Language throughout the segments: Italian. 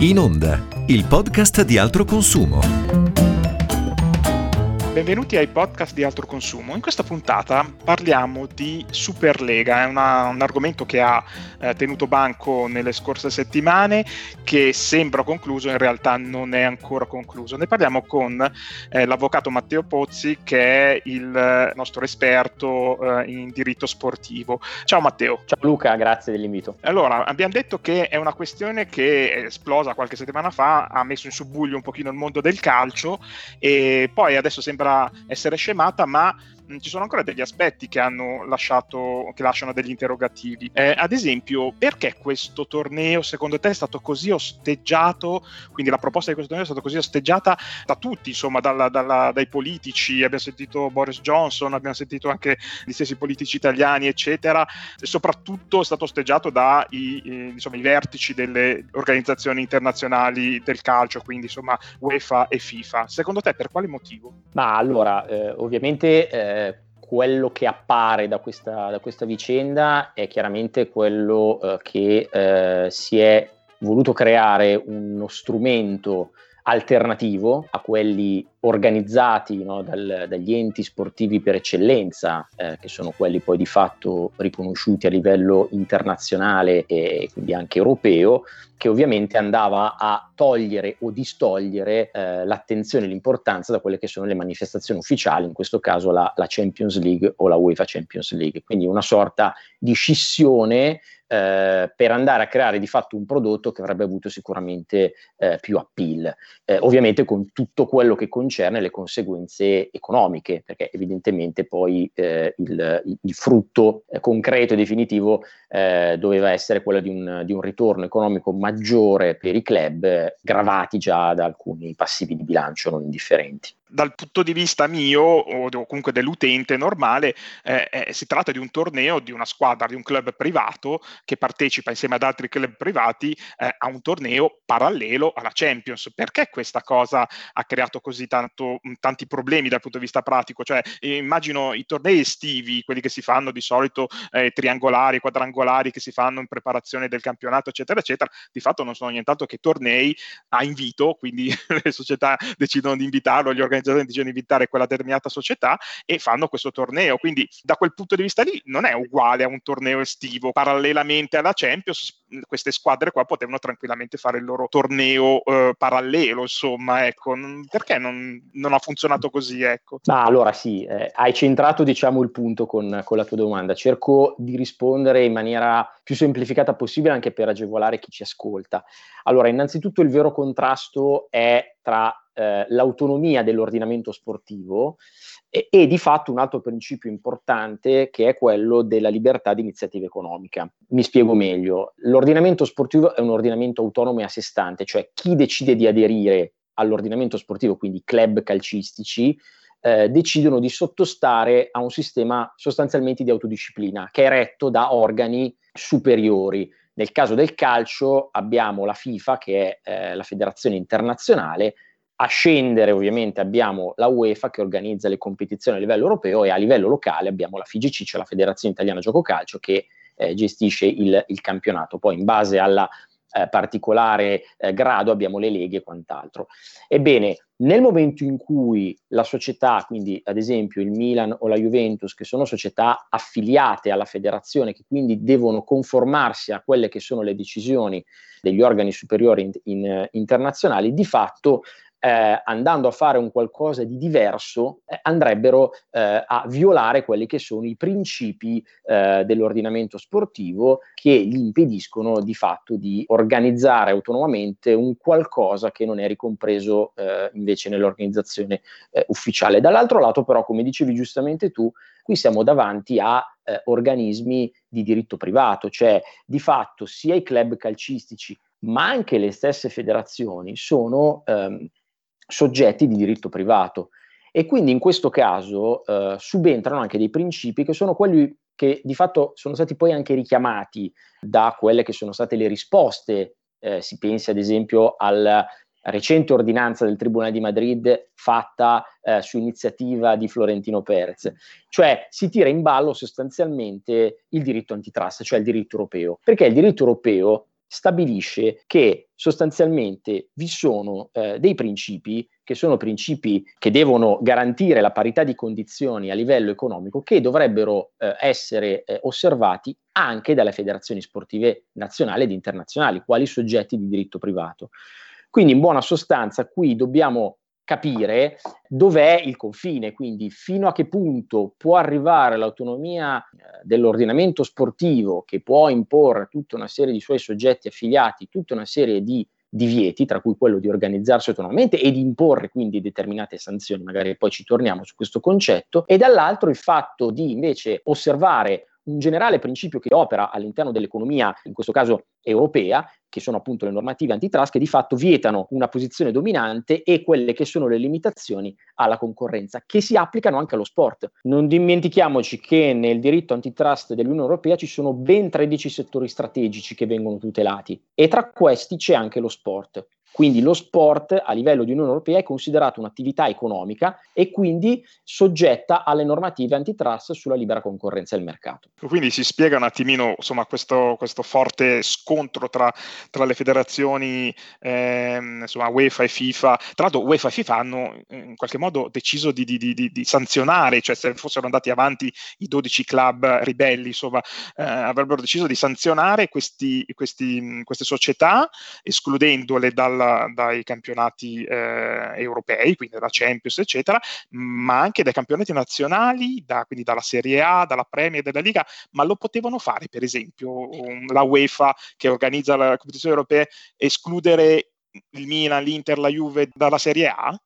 In Onda, il podcast di altro consumo. Benvenuti ai podcast di Altro Consumo. In questa puntata parliamo di Superlega, è una, un argomento che ha eh, tenuto banco nelle scorse settimane, che sembra concluso, in realtà non è ancora concluso. Ne parliamo con eh, l'avvocato Matteo Pozzi, che è il nostro esperto eh, in diritto sportivo. Ciao Matteo. Ciao Luca, grazie dell'invito. Allora, abbiamo detto che è una questione che è esplosa qualche settimana fa, ha messo in subbuglio un pochino il mondo del calcio e poi adesso sembra sembra essere scemata, ma ci sono ancora degli aspetti che hanno lasciato, che lasciano degli interrogativi. Eh, ad esempio, perché questo torneo secondo te è stato così osteggiato? Quindi la proposta di questo torneo è stata così osteggiata da tutti, insomma, dalla, dalla, dai politici. Abbiamo sentito Boris Johnson, abbiamo sentito anche gli stessi politici italiani, eccetera. E soprattutto è stato osteggiato dai eh, insomma, i vertici delle organizzazioni internazionali del calcio, quindi insomma UEFA e FIFA. Secondo te per quale motivo? Ma allora, eh, ovviamente eh, quello che appare da questa, da questa, vicenda è chiaramente quello eh, che eh, si è voluto creare uno strumento alternativo a quelli organizzati no, dal, dagli enti sportivi per eccellenza, eh, che sono quelli poi di fatto riconosciuti a livello internazionale e quindi anche europeo, che ovviamente andava a togliere o distogliere eh, l'attenzione e l'importanza da quelle che sono le manifestazioni ufficiali, in questo caso la, la Champions League o la UEFA Champions League, quindi una sorta di scissione eh, per andare a creare di fatto un prodotto che avrebbe avuto sicuramente eh, più appeal, eh, ovviamente con tutto quello che concerne le conseguenze economiche, perché evidentemente poi eh, il, il, frutto eh, concreto e definitivo eh, doveva essere quello di un, di un, ritorno economico maggiore per i club, gravati già da alcuni passivi di bilancio non indifferenti dal punto di vista mio o comunque dell'utente normale eh, eh, si tratta di un torneo di una squadra, di un club privato che partecipa insieme ad altri club privati eh, a un torneo parallelo alla Champions. Perché questa cosa ha creato così tanto, tanti problemi dal punto di vista pratico? Cioè, immagino i tornei estivi, quelli che si fanno di solito eh, triangolari, quadrangolari che si fanno in preparazione del campionato, eccetera, eccetera, di fatto non sono nient'altro che tornei a invito, quindi le società decidono di invitarlo, gli organizzatori organizzazione decidono di invitare quella determinata società e fanno questo torneo. Quindi da quel punto di vista lì non è uguale a un torneo estivo. Parallelamente alla Champions, queste squadre qua potevano tranquillamente fare il loro torneo eh, parallelo, insomma, ecco. Perché non, non ha funzionato così, ecco? Ma allora sì, eh, hai centrato diciamo il punto con, con la tua domanda. Cerco di rispondere in maniera più semplificata possibile anche per agevolare chi ci ascolta. Allora, innanzitutto il vero contrasto è tra eh, l'autonomia dell'ordinamento sportivo e, e, di fatto un altro principio importante che è quello della libertà di iniziativa economica. Mi spiego meglio. L'ordinamento sportivo è un ordinamento autonomo e a sé stante, cioè chi decide di aderire all'ordinamento sportivo, quindi club calcistici, eh, decidono di sottostare a un sistema sostanzialmente di autodisciplina che è retto da organi superiori. Nel caso del calcio abbiamo la FIFA, che è eh, la federazione internazionale, a scendere ovviamente abbiamo la UEFA che organizza le competizioni a livello europeo e a livello locale abbiamo la FIGC, cioè la Federazione Italiana Gioco Calcio, che eh, gestisce il, il, campionato. Poi in base alla eh, particolare eh, grado abbiamo le leghe e quant'altro. Ebbene, nel momento in cui la società, quindi ad esempio il Milan o la Juventus, che sono società affiliate alla federazione, che quindi devono conformarsi a quelle che sono le decisioni degli organi superiori in, in, internazionali, di fatto eh, andando a fare un qualcosa di diverso, eh, andrebbero eh, a violare quelli che sono i principi eh, dell'ordinamento sportivo che gli impediscono di fatto di organizzare autonomamente un qualcosa che non è ricompreso eh, invece nell'organizzazione eh, ufficiale. Dall'altro lato però, come dicevi giustamente tu, qui siamo davanti a organismi di diritto privato, cioè di fatto sia i club calcistici ma anche le stesse federazioni sono ehm, soggetti di diritto privato. E quindi in questo caso eh, subentrano anche dei principi che sono quelli che di fatto sono stati poi anche richiamati da quelle che sono state le risposte. Eh, si pensi ad esempio alla recente ordinanza del Tribunale di Madrid fatta eh, su iniziativa di Florentino Perez, cioè si tira in ballo sostanzialmente il diritto antitrust, cioè il diritto europeo, perché il diritto europeo stabilisce che sostanzialmente vi sono eh, dei principi che sono principi che devono garantire la parità di condizioni a livello economico che dovrebbero eh, essere eh, osservati anche dalle federazioni sportive nazionali ed internazionali, quali soggetti di diritto privato. Quindi in buona sostanza qui dobbiamo capire dov'è il confine, quindi fino a che punto può arrivare l'autonomia eh, dell'ordinamento sportivo che può imporre tutta una serie di suoi soggetti affiliati, tutta una serie di divieti, tra cui quello di organizzarsi autonomamente e di imporre quindi determinate sanzioni, magari poi ci torniamo su questo concetto, e dall'altro il fatto di invece osservare un generale principio che opera all'interno dell'economia, in questo caso europea, che sono appunto le normative antitrust, che di fatto vietano una posizione dominante e quelle che sono le limitazioni alla concorrenza, che si applicano anche allo sport. Non dimentichiamoci che nel diritto antitrust dell'Unione Europea ci sono ben 13 settori strategici che vengono tutelati e tra questi c'è anche lo sport. Quindi lo sport a livello di Unione Europea è considerato un'attività economica e quindi soggetta alle normative antitrust sulla libera concorrenza del mercato. Quindi si spiega un attimino insomma, questo, questo forte scontro tra, tra le federazioni ehm, insomma, UEFA e FIFA. Tra l'altro UEFA e FIFA hanno in qualche modo deciso di, di, di, di sanzionare, cioè se fossero andati avanti i 12 club ribelli, insomma, eh, avrebbero deciso di sanzionare questi, questi, queste società escludendole dal dai campionati eh, europei, quindi dalla Champions, eccetera, ma anche dai campionati nazionali, da, quindi dalla Serie A, dalla Premier, della Liga, ma lo potevano fare, per esempio, la UEFA che organizza la competizione europea, escludere il Milan, l'Inter, la Juve dalla Serie A?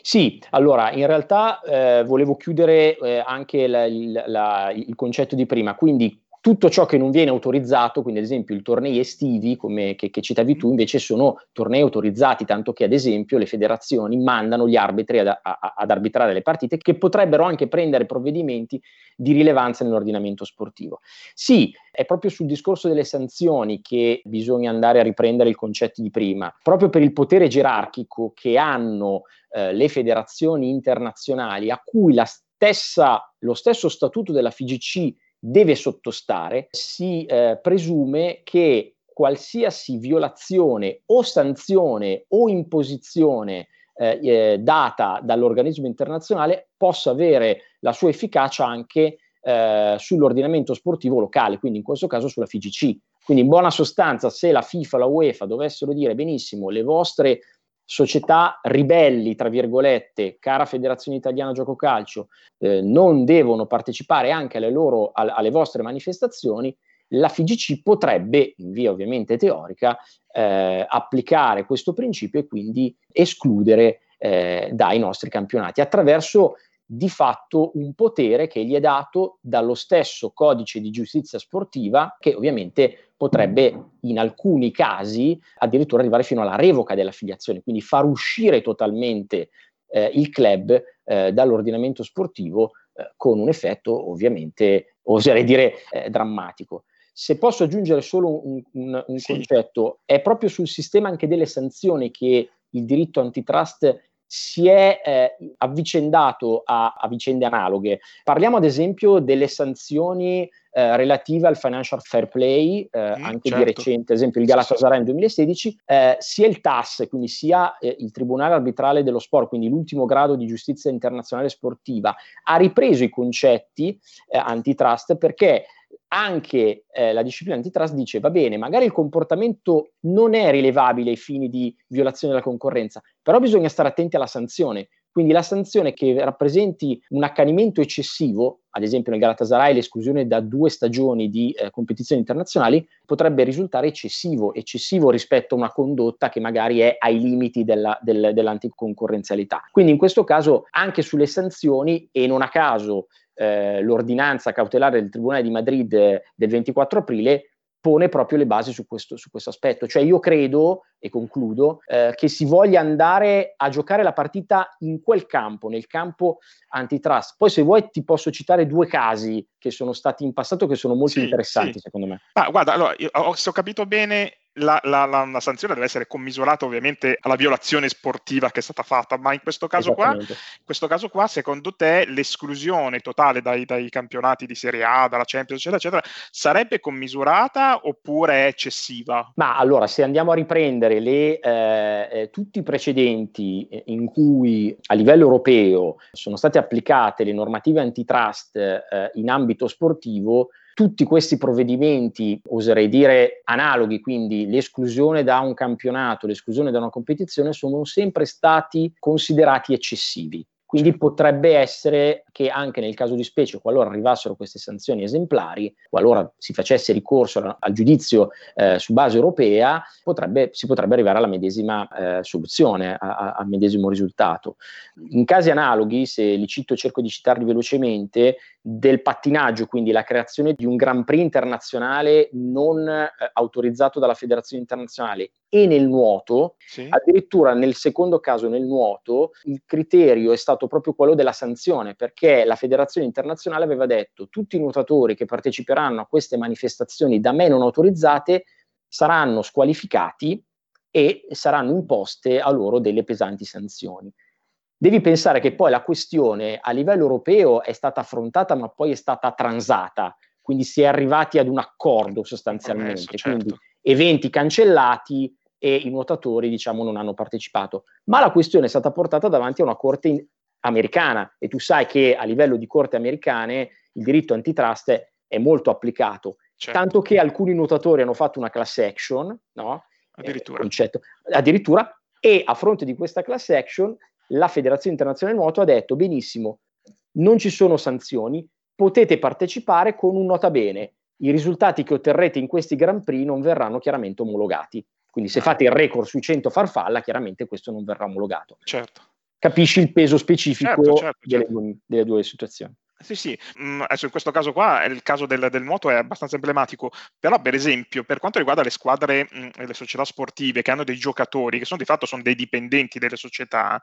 Sì, allora in realtà eh, volevo chiudere eh, anche la, la, il concetto di prima, quindi tutto ciò che non viene autorizzato, quindi ad esempio i tornei estivi come, che, che, citavi tu, invece sono tornei autorizzati, tanto che ad esempio le federazioni mandano gli arbitri ad, a, ad arbitrare le partite che potrebbero anche prendere provvedimenti di rilevanza nell'ordinamento sportivo. Sì, è proprio sul discorso delle sanzioni che bisogna andare a riprendere il concetto di prima, proprio per il potere gerarchico che hanno eh, le federazioni internazionali a cui stessa, lo stesso statuto della FIGC deve sottostare, si eh, presume che qualsiasi violazione o sanzione o imposizione eh, eh, data dall'organismo internazionale possa avere la sua efficacia anche eh, sull'ordinamento sportivo locale, quindi in questo caso sulla FIGC. Quindi in buona sostanza, se la FIFA la UEFA dovessero dire benissimo, le vostre società ribelli, tra virgolette, cara Federazione Italiana Gioco Calcio, eh, non devono partecipare anche alle, loro, alle, alle vostre manifestazioni, la FIGC potrebbe, in via ovviamente teorica, eh, applicare questo principio e quindi escludere eh, dai nostri campionati attraverso di fatto un potere che gli è dato dallo stesso codice di giustizia sportiva che ovviamente potrebbe in alcuni casi addirittura arrivare fino alla revoca dell'affiliazione, quindi far uscire totalmente eh, il club eh, dall'ordinamento sportivo eh, con un effetto ovviamente, oserei dire, eh, drammatico. Se posso aggiungere solo un, un, un sì. concetto, è proprio sul sistema anche delle sanzioni che il diritto antitrust si è eh, avvicendato a, a, vicende analoghe. Parliamo ad esempio delle sanzioni eh, relative al financial fair play, eh, mm, anche certo. di recente, ad esempio il Galatasaray nel 2016, eh, sia il TAS, quindi sia eh, il Tribunale Arbitrale dello Sport, quindi l'ultimo grado di giustizia internazionale sportiva, ha ripreso i concetti eh, antitrust perché anche eh, la disciplina antitrust dice va bene, magari il comportamento non è rilevabile ai fini di violazione della concorrenza, però bisogna stare attenti alla sanzione. Quindi la sanzione che rappresenti un accanimento eccessivo, ad esempio nel Galatasaray l'esclusione da due stagioni di eh, competizioni internazionali, potrebbe risultare eccessivo, eccessivo rispetto a una condotta che magari è ai limiti della, del, dell'anticoncorrenzialità. Quindi in questo caso anche sulle sanzioni, e non a caso eh, l'ordinanza cautelare del Tribunale di Madrid eh, del 24 aprile pone proprio le basi su questo, su questo aspetto. Cioè io credo, e concludo, eh, che si voglia andare a giocare la partita in quel campo, nel campo antitrust. Poi se vuoi ti posso citare due casi che sono stati in passato che sono molto sì, interessanti sì. secondo me. Ah, guarda, allora, io, se ho capito bene, la, la, la, la, sanzione deve essere commisurata ovviamente alla violazione sportiva che è stata fatta, ma in questo caso qua, in questo caso qua secondo te l'esclusione totale dai, dai, campionati di Serie A, dalla Champions, eccetera, eccetera, sarebbe commisurata oppure è eccessiva? Ma allora, se andiamo a riprendere le, eh, eh tutti i precedenti in cui a livello europeo sono state applicate le normative antitrust eh, in ambito sportivo, tutti questi provvedimenti, oserei dire analoghi, quindi l'esclusione da un campionato, l'esclusione da una competizione, sono sempre stati considerati eccessivi. Quindi potrebbe essere che anche nel caso di specie, qualora arrivassero queste sanzioni esemplari, qualora si facesse ricorso al, al giudizio eh, su base europea, potrebbe, si potrebbe arrivare alla medesima eh, soluzione, al medesimo risultato. In casi analoghi, se li cito, cerco di citarli velocemente, del pattinaggio, quindi la creazione di un Grand Prix internazionale non eh, autorizzato dalla Federazione Internazionale e nel nuoto, sì. addirittura nel secondo caso nel nuoto, il criterio è stato proprio quello della sanzione, perché la Federazione Internazionale aveva detto tutti i nuotatori che parteciperanno a queste manifestazioni da me non autorizzate saranno squalificati e saranno imposte a loro delle pesanti sanzioni. Devi pensare che poi la questione a livello europeo è stata affrontata, ma poi è stata transata, quindi si è arrivati ad un accordo sostanzialmente. Adesso, certo. Quindi eventi cancellati e i nuotatori, diciamo, non hanno partecipato. Ma la questione è stata portata davanti a una corte in- americana e tu sai che a livello di corte americane il diritto antitrust è molto applicato, certo. tanto che alcuni nuotatori hanno fatto una class action, no? Addirittura. Eh, addirittura, e a fronte di questa class action la Federazione Internazionale Nuoto ha detto benissimo, non ci sono sanzioni, potete partecipare con un nota bene. I risultati che otterrete in questi Grand Prix non verranno chiaramente omologati. Quindi se ah. fate il record sui 100 farfalla, chiaramente questo non verrà omologato. Certo. Capisci il peso specifico certo, certo, certo. Delle, delle due situazioni. Sì, sì, mm, adesso in questo caso qua il caso del, del, nuoto è abbastanza emblematico, però per esempio per quanto riguarda le squadre mm, e le società sportive che hanno dei giocatori che sono di fatto sono dei dipendenti delle società,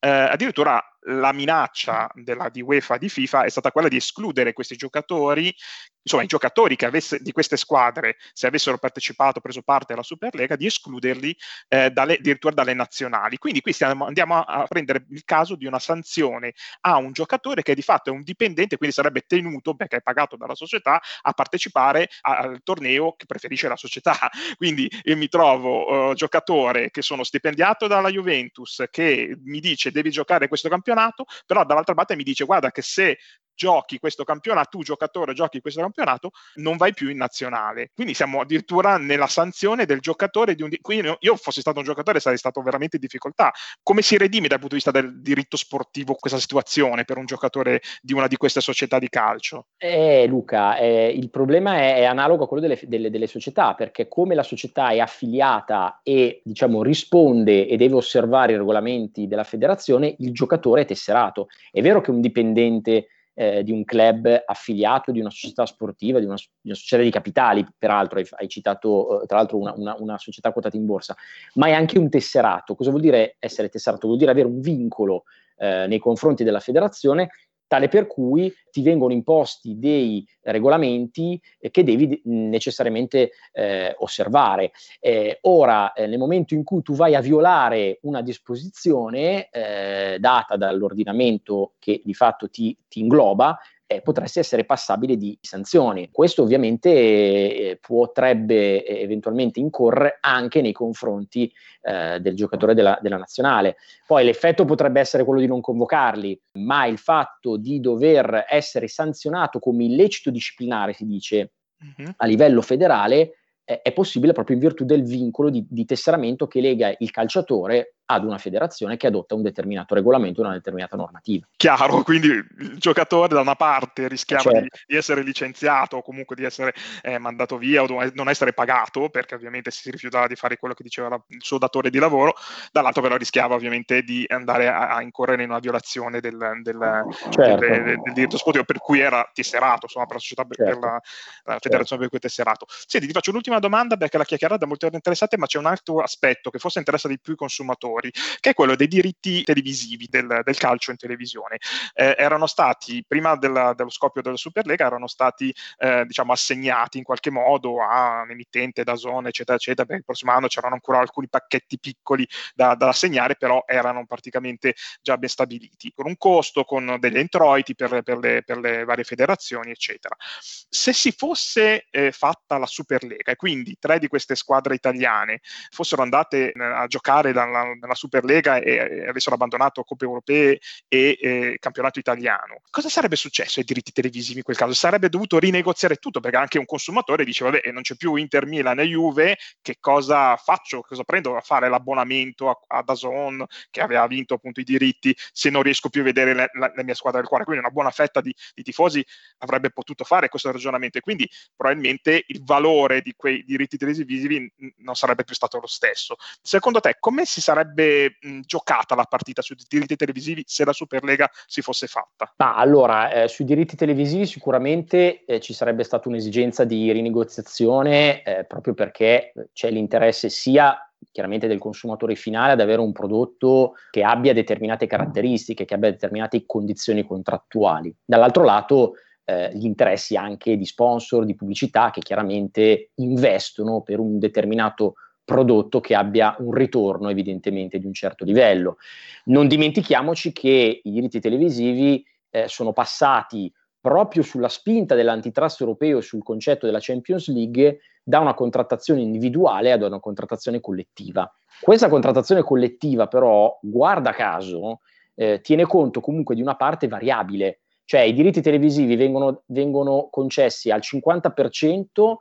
eh, addirittura la minaccia della, di UEFA di FIFA è stata quella di escludere questi giocatori, insomma i giocatori avesse, di queste squadre, se avessero partecipato, preso parte alla Superlega, di escluderli eh, dalle, addirittura dalle nazionali. Quindi qui stiamo, andiamo a, prendere il caso di una sanzione a un giocatore che di fatto è un dipendente, quindi sarebbe tenuto, perché è pagato dalla società, a partecipare a, al torneo che preferisce la società. Quindi io mi trovo uh, giocatore che sono stipendiato dalla Juventus, che mi dice devi giocare questo campionato, campionato, però dall'altra parte mi dice guarda che se giochi questo campionato, tu giocatore giochi questo campionato, non vai più in nazionale. Quindi siamo addirittura nella sanzione del giocatore di un... Di- quindi io fossi stato un giocatore sarei stato veramente in difficoltà. Come si redime dal punto di vista del diritto sportivo questa situazione per un giocatore di una di queste società di calcio? Eh, Luca, eh, il problema è, è, analogo a quello delle, delle, delle società, perché come la società è affiliata e diciamo risponde e deve osservare i regolamenti della federazione, il giocatore è tesserato. È vero che un dipendente eh, di un club affiliato di una società sportiva, di una, di una società di capitali, peraltro hai, hai citato eh, tra l'altro una, una, una, società quotata in borsa, ma è anche un tesserato. Cosa vuol dire essere tesserato? Vuol dire avere un vincolo eh, nei confronti della federazione tale per cui ti vengono imposti dei regolamenti eh, che devi necessariamente eh, osservare. Eh, ora, eh, nel momento in cui tu vai a violare una disposizione eh, data dall'ordinamento che di fatto ti, ti ingloba, eh, potresti essere passabile di sanzioni. Questo ovviamente eh, potrebbe eh, eventualmente incorrere anche nei confronti eh, del giocatore della, della, nazionale. Poi l'effetto potrebbe essere quello di non convocarli, ma il fatto di dover essere sanzionato come illecito disciplinare, si dice, uh-huh. a livello federale, è possibile proprio in virtù del vincolo di, di, tesseramento che lega il calciatore ad una federazione che adotta un determinato regolamento, una determinata normativa. Chiaro, quindi il giocatore da una parte rischiava certo. di, di, essere licenziato o comunque di essere eh, mandato via o non essere pagato, perché ovviamente si rifiutava di fare quello che diceva la, il suo datore di lavoro, dall'altro però rischiava ovviamente di andare a, a incorrere in una violazione del, del, certo. del, del diritto sportivo per cui era tesserato, insomma per la società, certo. per la, la federazione per cui è tesserato. Senti, ti faccio l'ultima domanda perché la chiacchierata è molto interessante, ma c'è un altro aspetto che forse interessa di più i consumatori consumatori, che è quello dei diritti televisivi del, del calcio in televisione. Eh, erano stati, prima della, dello scoppio della Superlega, erano stati eh, diciamo, assegnati in qualche modo a un emittente da zone, eccetera, eccetera. Per il prossimo anno c'erano ancora alcuni pacchetti piccoli da, da assegnare, però erano praticamente già ben stabiliti, con un costo, con degli introiti per, per, le, per le varie federazioni, eccetera. Se si fosse eh, fatta la Superlega e quindi tre di queste squadre italiane fossero andate eh, a giocare dalla, nella Superlega e, avessero abbandonato Coppe Europee e eh, campionato italiano, cosa sarebbe successo ai diritti televisivi in quel caso? Sarebbe dovuto rinegoziare tutto perché anche un consumatore dice vabbè non c'è più Inter Milan e Juve, che cosa faccio? Cosa prendo a fare l'abbonamento a, a Dazon che aveva vinto appunto i diritti se non riesco più a vedere la, la, la mia squadra del cuore? Quindi una buona fetta di, di tifosi avrebbe potuto fare questo ragionamento e quindi probabilmente il valore di quei diritti televisivi non sarebbe più stato lo stesso. Secondo te come si sarebbe mh, giocata la partita sui diritti televisivi se la Superlega si fosse fatta? Ah, allora, eh, sui diritti televisivi sicuramente eh, ci sarebbe stata un'esigenza di rinegoziazione eh, proprio perché c'è l'interesse sia chiaramente del consumatore finale ad avere un prodotto che abbia determinate caratteristiche, che abbia determinate condizioni contrattuali. Dall'altro lato eh, gli interessi anche di sponsor, di pubblicità che chiaramente investono per un determinato prodotto che abbia un ritorno evidentemente di un certo livello. Non dimentichiamoci che i diritti televisivi eh, sono passati proprio sulla spinta dell'antitrust europeo sul concetto della Champions League da una contrattazione individuale ad una contrattazione collettiva. Questa contrattazione collettiva però, guarda caso, eh, tiene conto comunque di una parte variabile, cioè i diritti televisivi vengono, vengono concessi al 50%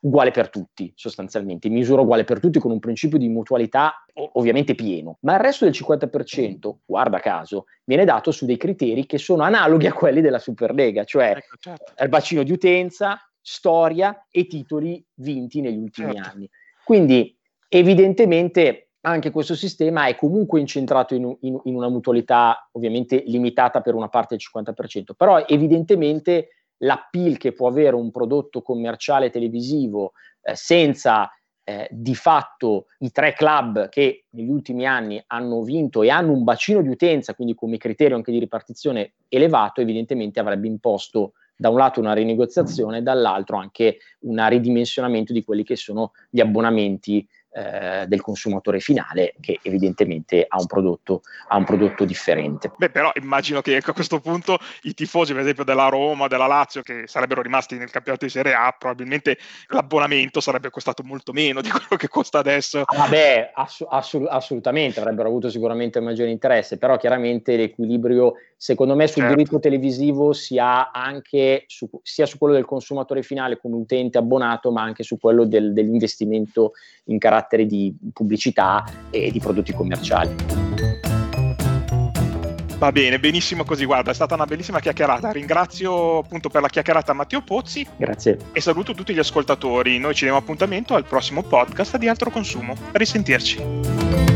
uguale per tutti, sostanzialmente, misura uguale per tutti con un principio di mutualità ovviamente pieno, ma il resto del 50%, guarda caso, viene dato su dei criteri che sono analoghi a quelli della Superlega, cioè ecco, certo. il bacino di utenza, storia e titoli vinti negli ultimi certo. anni. Quindi evidentemente anche questo sistema è comunque incentrato in, in, in, una mutualità ovviamente limitata per una parte del 50%, però evidentemente l'appeal che può avere un prodotto commerciale televisivo eh, senza eh, di fatto i tre club che negli ultimi anni hanno vinto e hanno un bacino di utenza, quindi come criterio anche di ripartizione elevato, evidentemente avrebbe imposto da un lato una rinegoziazione, dall'altro anche un ridimensionamento di quelli che sono gli abbonamenti eh, del consumatore finale che evidentemente ha un, prodotto, ha un prodotto differente. Beh, però immagino che a questo punto i tifosi, per esempio, della Roma, della Lazio, che sarebbero rimasti nel campionato di Serie A, probabilmente l'abbonamento sarebbe costato molto meno di quello che costa adesso. Ah, vabbè, ass- assolut- assolutamente, avrebbero avuto sicuramente maggiore interesse, però chiaramente l'equilibrio, secondo me, sul certo. diritto televisivo si ha anche su, sia su quello del consumatore finale come utente abbonato, ma anche su quello del, dell'investimento in carattere carattere di pubblicità e di prodotti commerciali. Va bene, benissimo così, guarda, è stata una bellissima chiacchierata. Ringrazio appunto per la chiacchierata Matteo Pozzi. Grazie. E saluto tutti gli ascoltatori. Noi ci diamo appuntamento al prossimo podcast di Altro Consumo. A risentirci.